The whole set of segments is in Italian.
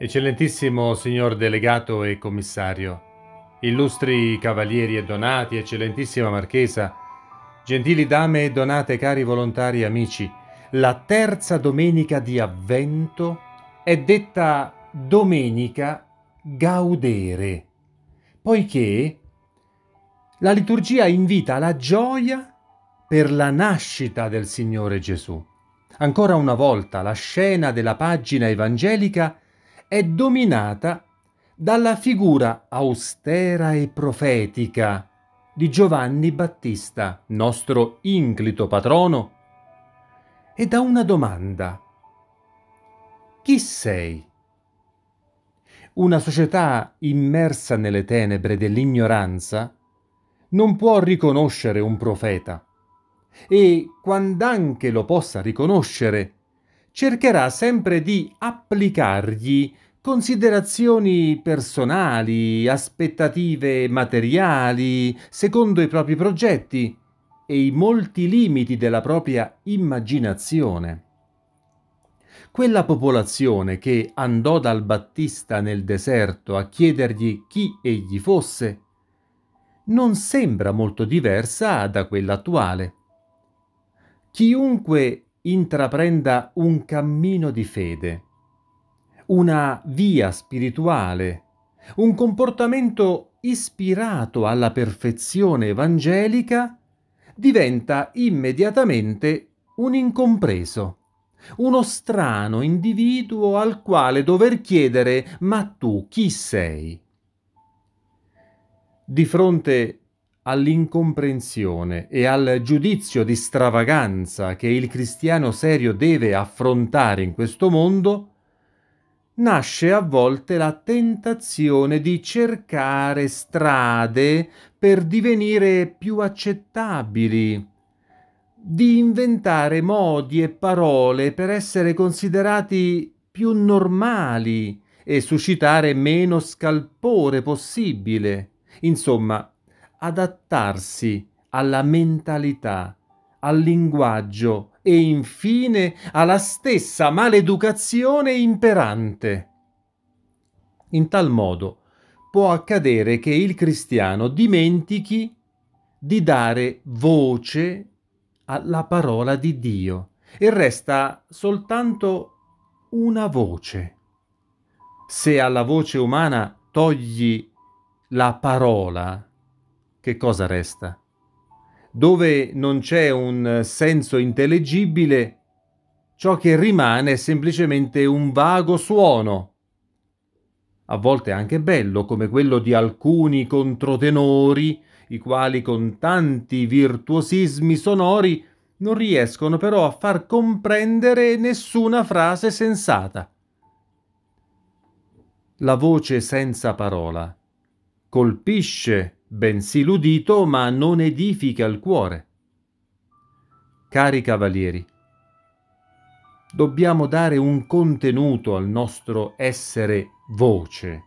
Eccellentissimo signor delegato e commissario, illustri cavalieri e donati, eccellentissima marchesa, gentili dame e donate, cari volontari e amici, la terza domenica di Avvento è detta domenica gaudere, poiché la liturgia invita alla gioia per la nascita del Signore Gesù. Ancora una volta la scena della pagina evangelica è dominata dalla figura austera e profetica di Giovanni Battista, nostro inclito patrono, e da una domanda. Chi sei? Una società immersa nelle tenebre dell'ignoranza non può riconoscere un profeta e, quand'anche lo possa riconoscere, cercherà sempre di applicargli considerazioni personali, aspettative materiali, secondo i propri progetti e i molti limiti della propria immaginazione. Quella popolazione che andò dal Battista nel deserto a chiedergli chi egli fosse, non sembra molto diversa da quella attuale. Chiunque intraprenda un cammino di fede, una via spirituale, un comportamento ispirato alla perfezione evangelica, diventa immediatamente un incompreso, uno strano individuo al quale dover chiedere ma tu chi sei? Di fronte all'incomprensione e al giudizio di stravaganza che il cristiano serio deve affrontare in questo mondo, nasce a volte la tentazione di cercare strade per divenire più accettabili, di inventare modi e parole per essere considerati più normali e suscitare meno scalpore possibile. Insomma, adattarsi alla mentalità, al linguaggio e infine alla stessa maleducazione imperante. In tal modo può accadere che il cristiano dimentichi di dare voce alla parola di Dio e resta soltanto una voce. Se alla voce umana togli la parola, che cosa resta? Dove non c'è un senso intellegibile, ciò che rimane è semplicemente un vago suono, a volte anche bello, come quello di alcuni controtenori, i quali con tanti virtuosismi sonori non riescono però a far comprendere nessuna frase sensata. La voce senza parola colpisce bensì l'udito, ma non edifica il cuore. Cari cavalieri, dobbiamo dare un contenuto al nostro essere voce,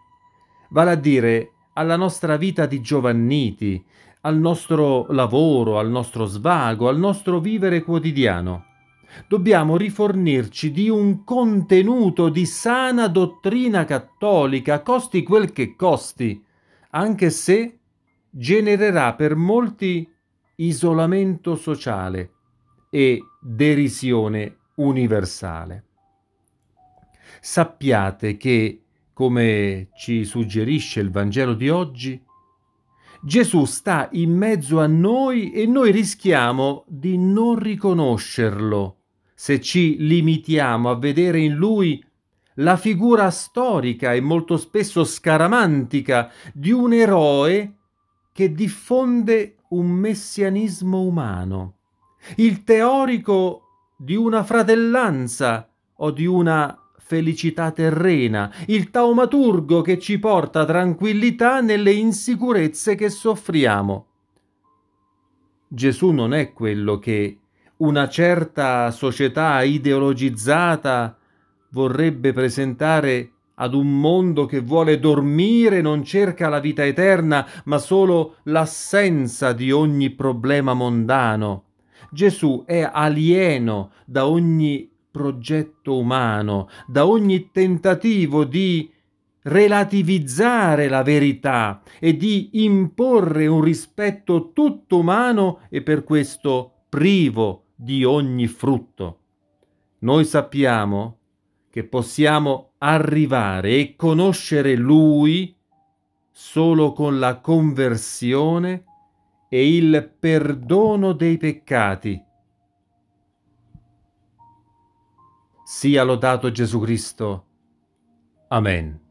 vale a dire alla nostra vita di giovanniti, al nostro lavoro, al nostro svago, al nostro vivere quotidiano. Dobbiamo rifornirci di un contenuto di sana dottrina cattolica, costi quel che costi, anche se genererà per molti isolamento sociale e derisione universale. Sappiate che, come ci suggerisce il Vangelo di oggi, Gesù sta in mezzo a noi e noi rischiamo di non riconoscerlo se ci limitiamo a vedere in lui la figura storica e molto spesso scaramantica di un eroe che diffonde un messianismo umano, il teorico di una fratellanza o di una felicità terrena, il taumaturgo che ci porta tranquillità nelle insicurezze che soffriamo. Gesù non è quello che una certa società ideologizzata vorrebbe presentare ad un mondo che vuole dormire non cerca la vita eterna, ma solo l'assenza di ogni problema mondano. Gesù è alieno da ogni progetto umano, da ogni tentativo di relativizzare la verità e di imporre un rispetto tutto umano e per questo privo di ogni frutto. Noi sappiamo che possiamo arrivare e conoscere Lui solo con la conversione e il perdono dei peccati. Sia lodato Gesù Cristo. Amen.